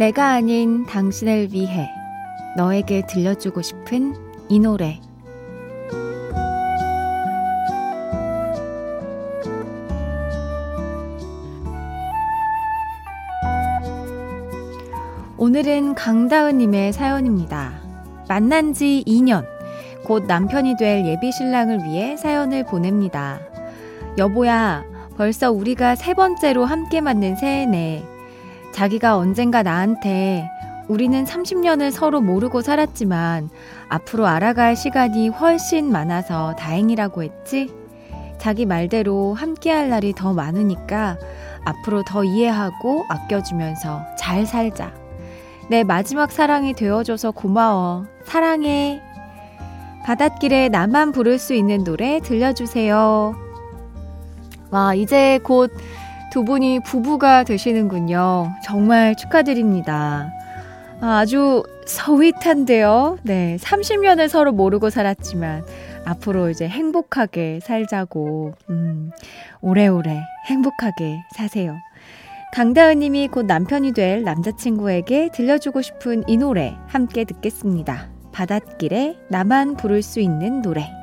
내가 아닌 당신을 위해 너에게 들려주고 싶은 이 노래. 오늘은 강다은님의 사연입니다. 만난 지 2년, 곧 남편이 될 예비 신랑을 위해 사연을 보냅니다. 여보야, 벌써 우리가 세 번째로 함께 맞는 새해네. 자기가 언젠가 나한테 우리는 30년을 서로 모르고 살았지만 앞으로 알아갈 시간이 훨씬 많아서 다행이라고 했지? 자기 말대로 함께 할 날이 더 많으니까 앞으로 더 이해하고 아껴주면서 잘 살자. 내 마지막 사랑이 되어줘서 고마워. 사랑해. 바닷길에 나만 부를 수 있는 노래 들려주세요. 와, 이제 곧 두 분이 부부가 되시는군요. 정말 축하드립니다. 아, 아주 서윗한데요. 네, 30년을 서로 모르고 살았지만 앞으로 이제 행복하게 살자고, 음, 오래오래 행복하게 사세요. 강다은 님이 곧 남편이 될 남자친구에게 들려주고 싶은 이 노래 함께 듣겠습니다. 바닷길에 나만 부를 수 있는 노래.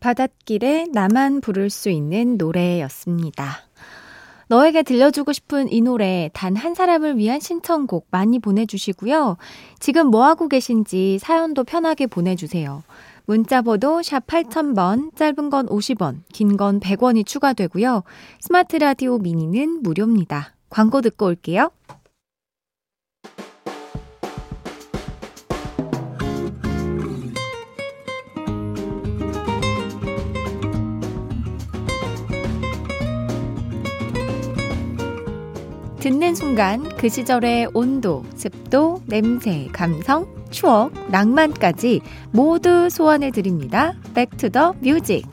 바닷길에 나만 부를 수 있는 노래였습니다. 너에게 들려주고 싶은 이 노래 단 한 사람을 위한 신청곡 많이 보내주시고요. 지금 뭐하고 계신지 사연도 편하게 보내주세요. 문자번호 샵 8000번, 짧은 건 50원, 긴 건 100원이 추가되고요. 스마트 라디오 미니는 무료입니다. 광고 듣고 올게요. 듣는 순간 그 시절의 온도, 습도, 냄새, 감성, 추억, 낭만까지 모두 소환해 드립니다. Back to the Music.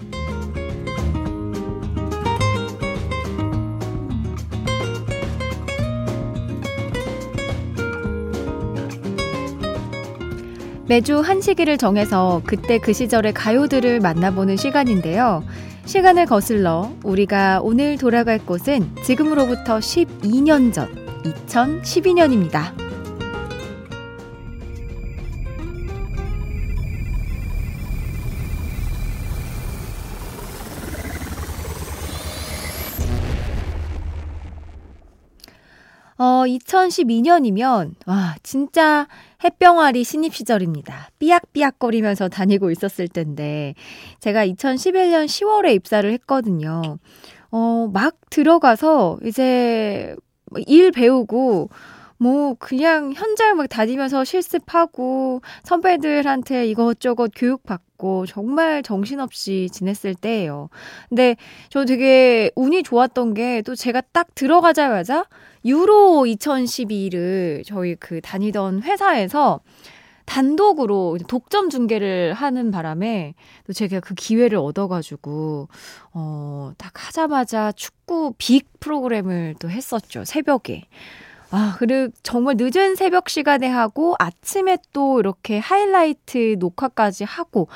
매주 한 시기를 정해서 그때 그 시절의 가요들을 만나보는 시간인데요. 시간을 거슬러 우리가 오늘 돌아갈 곳은 지금으로부터 12년 전 2012년입니다. 어, 2012년이면, 와, 진짜 햇병아리 신입 시절입니다. 삐약삐약거리면서 다니고 있었을 텐데, 제가 2011년 10월에 입사를 했거든요. 어, 막 들어가서 이제 일 배우고, 뭐, 그냥 현장 막 다니면서 실습하고, 선배들한테 이것저것 교육받고, 정말 정신없이 지냈을 때예요. 근데 저 되게 운이 좋았던 게, 또 제가 딱 들어가자마자, 유로 2012를 저희 그 다니던 회사에서 단독으로 독점 중계를 하는 바람에 또 제가 그 기회를 얻어가지고, 어, 딱 하자마자 축구 빅 프로그램을 또 했었죠. 새벽에. 아, 그리고 정말 늦은 새벽 시간에 하고 아침에 또 이렇게 하이라이트 녹화까지 하고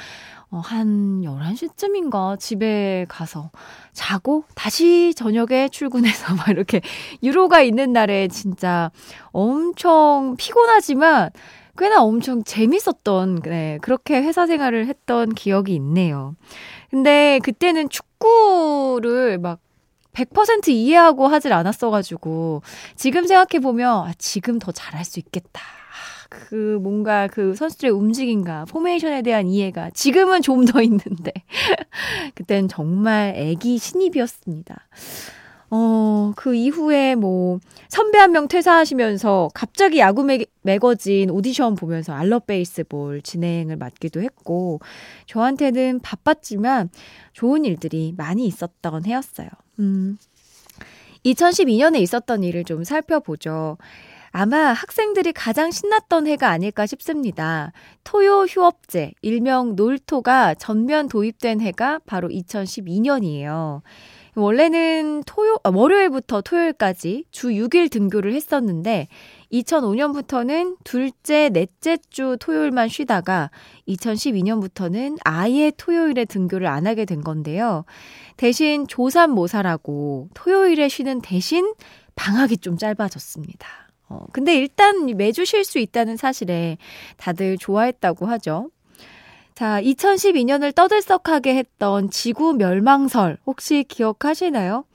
어, 한 11시쯤인가 집에 가서 자고 다시 저녁에 출근해서 막 이렇게 유로가 있는 날에 진짜 엄청 피곤하지만 꽤나 엄청 재밌었던, 네, 그렇게 회사 생활을 했던 기억이 있네요. 근데 그때는 축구를 막 100% 이해하고 하질 않았어가지고, 지금 생각해보면, 아, 지금 더 잘할 수 있겠다. 그 뭔가 그 선수들의 움직임과 포메이션에 대한 이해가 지금은 좀 더 있는데 그땐 정말 애기 신입이었습니다. 어, 그 이후에 뭐 선배 한 명 퇴사하시면서 갑자기 야구 매, 매거진 오디션 보면서 알러 베이스볼 진행을 맡기도 했고 저한테는 바빴지만 좋은 일들이 많이 있었던 해였어요. 음. 2012년에 있었던 일을 좀 살펴보죠. 아마 학생들이 가장 신났던 해가 아닐까 싶습니다. 토요 휴업제, 일명 놀토가 전면 도입된 해가 바로 2012년이에요. 원래는 토요, 아, 월요일부터 토요일까지 주 6일 등교를 했었는데 2005년부터는 둘째, 넷째 주 토요일만 쉬다가 2012년부터는 아예 토요일에 등교를 안 하게 된 건데요. 대신 조산모사라고 토요일에 쉬는 대신 방학이 좀 짧아졌습니다. 어, 근데 일단 매주 쉴 수 있다는 사실에 다들 좋아했다고 하죠. 자, 2012년을 떠들썩하게 했던 지구 멸망설 혹시 기억하시나요?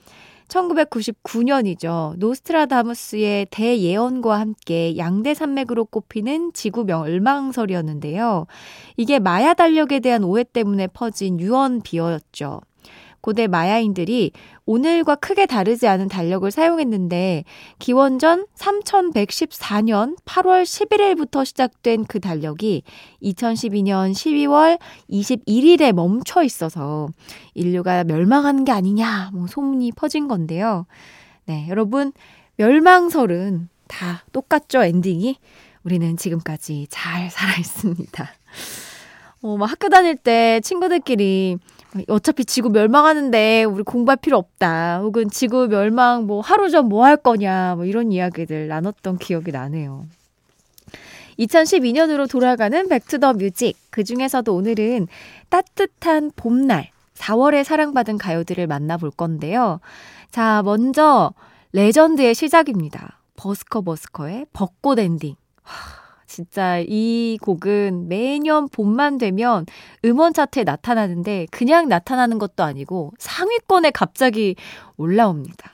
1999년이죠. 노스트라다무스의 대예언과 함께 양대 산맥으로 꼽히는 지구 멸망설이었는데요. 이게 마야 달력에 대한 오해 때문에 퍼진 유언 비어였죠. 고대 마야인들이 오늘과 크게 다르지 않은 달력을 사용했는데 기원전 3114년 8월 11일부터 시작된 그 달력이 2012년 12월 21일에 멈춰 있어서 인류가 멸망하는 게 아니냐 뭐 소문이 퍼진 건데요. 네, 여러분 멸망설은 다 똑같죠 엔딩이 우리는 지금까지 잘 살아 있습니다. 어, 막 학교 다닐 때 친구들끼리 어차피 지구 멸망하는데 우리 공부할 필요 없다. 혹은 지구 멸망 뭐 하루 전 뭐 할 거냐. 뭐 이런 이야기들 나눴던 기억이 나네요. 2012년으로 돌아가는 Back to the Music. 그 중에서도 오늘은 따뜻한 봄날, 4월에 사랑받은 가요들을 만나볼 건데요. 자, 먼저 레전드의 시작입니다. 버스커 버스커의 벚꽃 엔딩. 하, 진짜 이 곡은 매년 봄만 되면 음원 차트에 나타나는데 그냥 나타나는 것도 아니고 상위권에 갑자기 올라옵니다.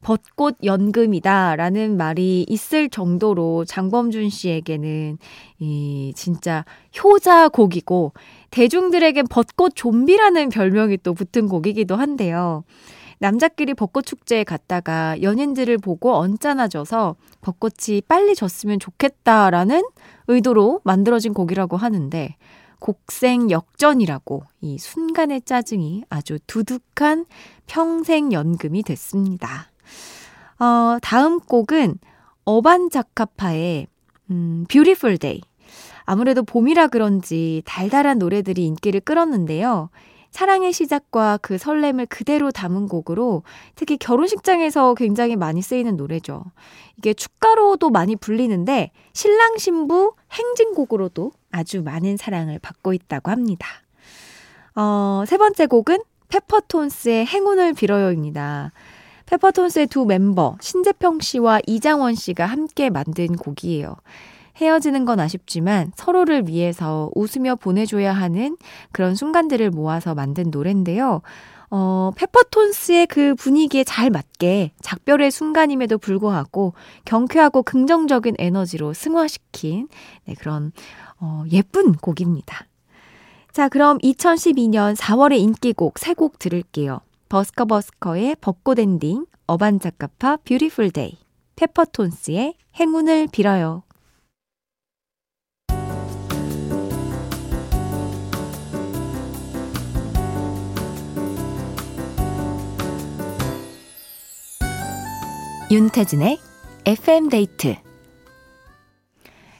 벚꽃 연금이다 라는 말이 있을 정도로 장범준 씨에게는 이 진짜 효자 곡이고 대중들에겐 벚꽃 좀비라는 별명이 또 붙은 곡이기도 한데요. 남자끼리 벚꽃 축제에 갔다가 연인들을 보고 언짢아져서 벚꽃이 빨리 졌으면 좋겠다라는 의도로 만들어진 곡이라고 하는데 곡생 역전이라고 이 순간의 짜증이 아주 두둑한 평생 연금이 됐습니다. 어, 다음 곡은 어반자카파의 음, Beautiful Day. 아무래도 봄이라 그런지 달달한 노래들이 인기를 끌었는데요. 사랑의 시작과 그 설렘을 그대로 담은 곡으로 특히 결혼식장에서 굉장히 많이 쓰이는 노래죠. 이게 축가로도 많이 불리는데 신랑 신부 행진곡으로도 아주 많은 사랑을 받고 있다고 합니다. 어, 세 번째 곡은 페퍼톤스의 행운을 빌어요입니다. 페퍼톤스의 두 멤버 신재평 씨와 이장원 씨가 함께 만든 곡이에요. 헤어지는 건 아쉽지만 서로를 위해서 웃으며 보내줘야 하는 그런 순간들을 모아서 만든 노래인데요. 어, 페퍼톤스의 그 분위기에 잘 맞게 작별의 순간임에도 불구하고 경쾌하고 긍정적인 에너지로 승화시킨 네, 그런 어, 예쁜 곡입니다. 자, 그럼 2012년 4월의 인기곡 세 곡 들을게요. 버스커버스커의 벚꽃 엔딩, 어반자카파 Beautiful Day, 페퍼톤스의 행운을 빌어요. 윤태진의 FM데이트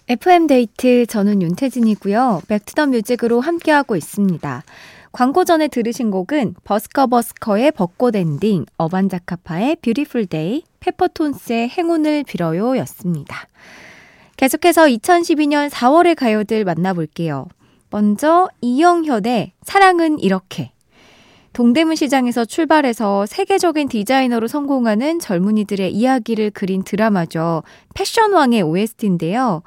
FM데이트 저는 윤태진이고요. Back to the Music으로 함께하고 있습니다. 광고 전에 들으신 곡은 버스커버스커의 벚꽃 엔딩, 어반자카파의 Beautiful Day, 페퍼톤스의 행운을 빌어요 였습니다. 계속해서 2012년 4월의 가요들 만나볼게요. 먼저 이영현의 사랑은 이렇게 동대문 시장에서 출발해서 세계적인 디자이너로 성공하는 젊은이들의 이야기를 그린 드라마죠. 패션왕의 OST인데요.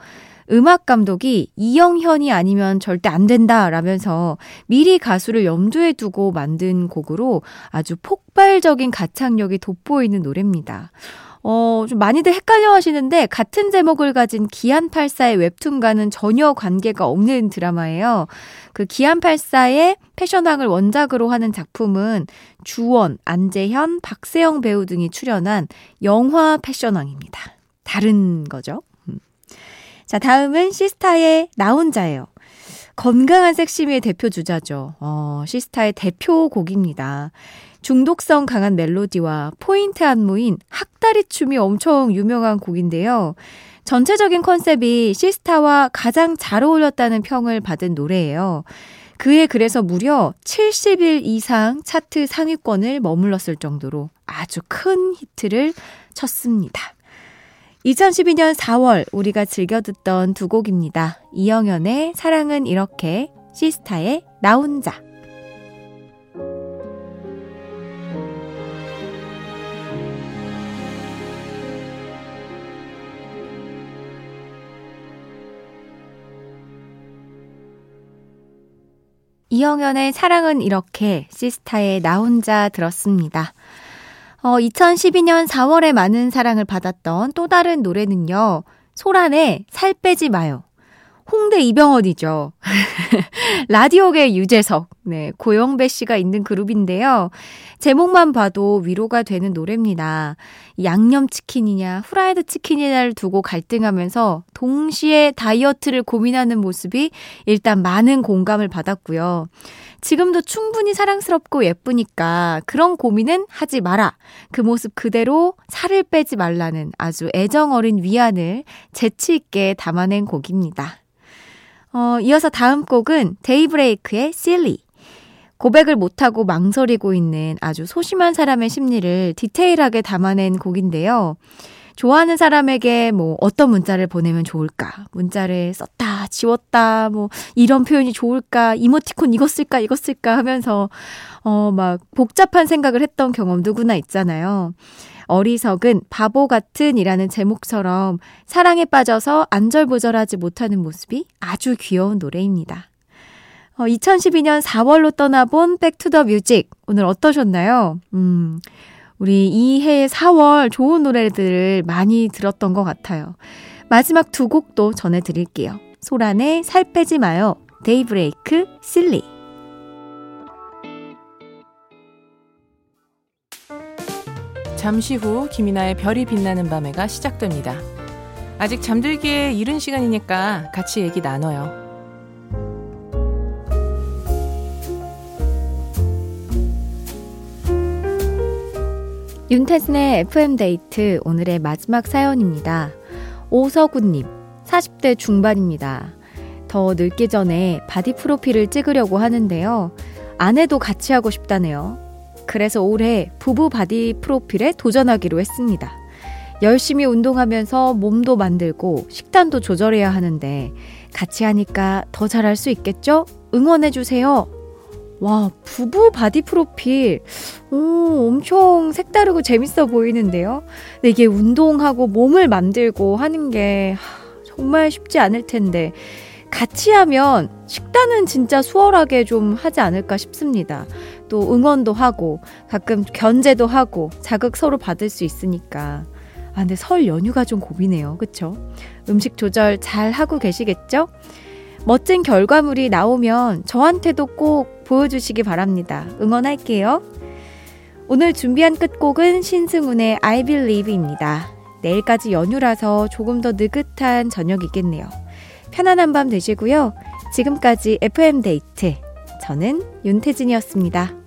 음악 감독이 이영현이 아니면 절대 안 된다 라면서 미리 가수를 염두에 두고 만든 곡으로 아주 폭발적인 가창력이 돋보이는 노래입니다. 어, 좀 많이들 헷갈려 하시는데 같은 제목을 가진 기안84의 웹툰과는 전혀 관계가 없는 드라마예요. 그 기안84의 패션왕을 원작으로 하는 작품은 주원, 안재현, 박세영 배우 등이 출연한 영화 패션왕입니다. 다른 거죠. 음. 자, 다음은 시스타의 나 혼자예요. 건강한 섹시미의 대표 주자죠. 어, 시스타의 대표 곡입니다. 중독성 강한 멜로디와 포인트 안무인 학다리 춤이 엄청 유명한 곡인데요. 전체적인 컨셉이 시스타와 가장 잘 어울렸다는 평을 받은 노래예요. 그해 그래서 무려 70일 이상 차트 상위권을 머물렀을 정도로 아주 큰 히트를 쳤습니다. 2012년 4월 우리가 즐겨 듣던 두 곡입니다. 이영현의 사랑은 이렇게, 시스타의 나 혼자. 이영현의 사랑은 이렇게 시스타의 나 혼자 들었습니다. 어, 2012년 4월에 많은 사랑을 받았던 또 다른 노래는요. 소란의 살 빼지 마요. 홍대 이병헌이죠. 라디오계 유재석, 네, 고영배 씨가 있는 그룹인데요. 제목만 봐도 위로가 되는 노래입니다. 양념치킨이냐, 후라이드 치킨이냐를 두고 갈등하면서 동시에 다이어트를 고민하는 모습이 일단 많은 공감을 받았고요. 지금도 충분히 사랑스럽고 예쁘니까 그런 고민은 하지 마라. 그 모습 그대로 살을 빼지 말라는 아주 애정 어린 위안을 재치있게 담아낸 곡입니다. 어, 이어서 다음 곡은 데이브레이크의 Silly. 고백을 못하고 망설이고 있는 아주 소심한 사람의 심리를 디테일하게 담아낸 곡인데요. 좋아하는 사람에게 뭐 어떤 문자를 보내면 좋을까? 문자를 썼다, 지웠다, 뭐 이런 표현이 좋을까? 이모티콘 이거 쓸까, 이거 쓸까 하면서 어, 막 복잡한 생각을 했던 경험 누구나 있잖아요. 어리석은 바보 같은이라는 제목처럼 사랑에 빠져서 안절부절하지 못하는 모습이 아주 귀여운 노래입니다. 어, 2012년 4월로 떠나본 Back to the Music. 오늘 어떠셨나요? 음, 우리 이해 4월 좋은 노래들을 많이 들었던 것 같아요. 마지막 두 곡도 전해드릴게요. 소란의 살 빼지 마요. 데이브레이크, 실리. 잠시 후 김이나의 별이 빛나는 밤에가 시작됩니다. 아직 잠들기에 이른 시간이니까 같이 얘기 나눠요. 윤태진의 FM데이트 오늘의 마지막 사연입니다. 오서구님, 40대 중반입니다. 더 늙기 전에 바디 프로필을 찍으려고 하는데요. 아내도 같이 하고 싶다네요. 그래서 올해 부부 바디 프로필에 도전하기로 했습니다. 열심히 운동하면서 몸도 만들고 식단도 조절해야 하는데 같이 하니까 더 잘할 수 있겠죠? 응원해주세요. 와, 부부 바디 프로필. 오, 엄청 색다르고 재밌어 보이는데요? 근데 이게 운동하고 몸을 만들고 하는 게 정말 쉽지 않을 텐데, 같이 하면 식단은 진짜 수월하게 좀 하지 않을까 싶습니다. 또 응원도 하고 가끔 견제도 하고 자극 서로 받을 수 있으니까. 아, 근데 설 연휴가 좀 고비네요. 그쵸? 음식 조절 잘 하고 계시겠죠? 멋진 결과물이 나오면 저한테도 꼭 보여주시기 바랍니다. 응원할게요. 오늘 준비한 끝곡은 신승훈의 I Believe입니다. 내일까지 연휴라서 조금 더 느긋한 저녁이겠네요. 편안한 밤 되시고요. 지금까지 FM데이트. 저는 윤태진이었습니다.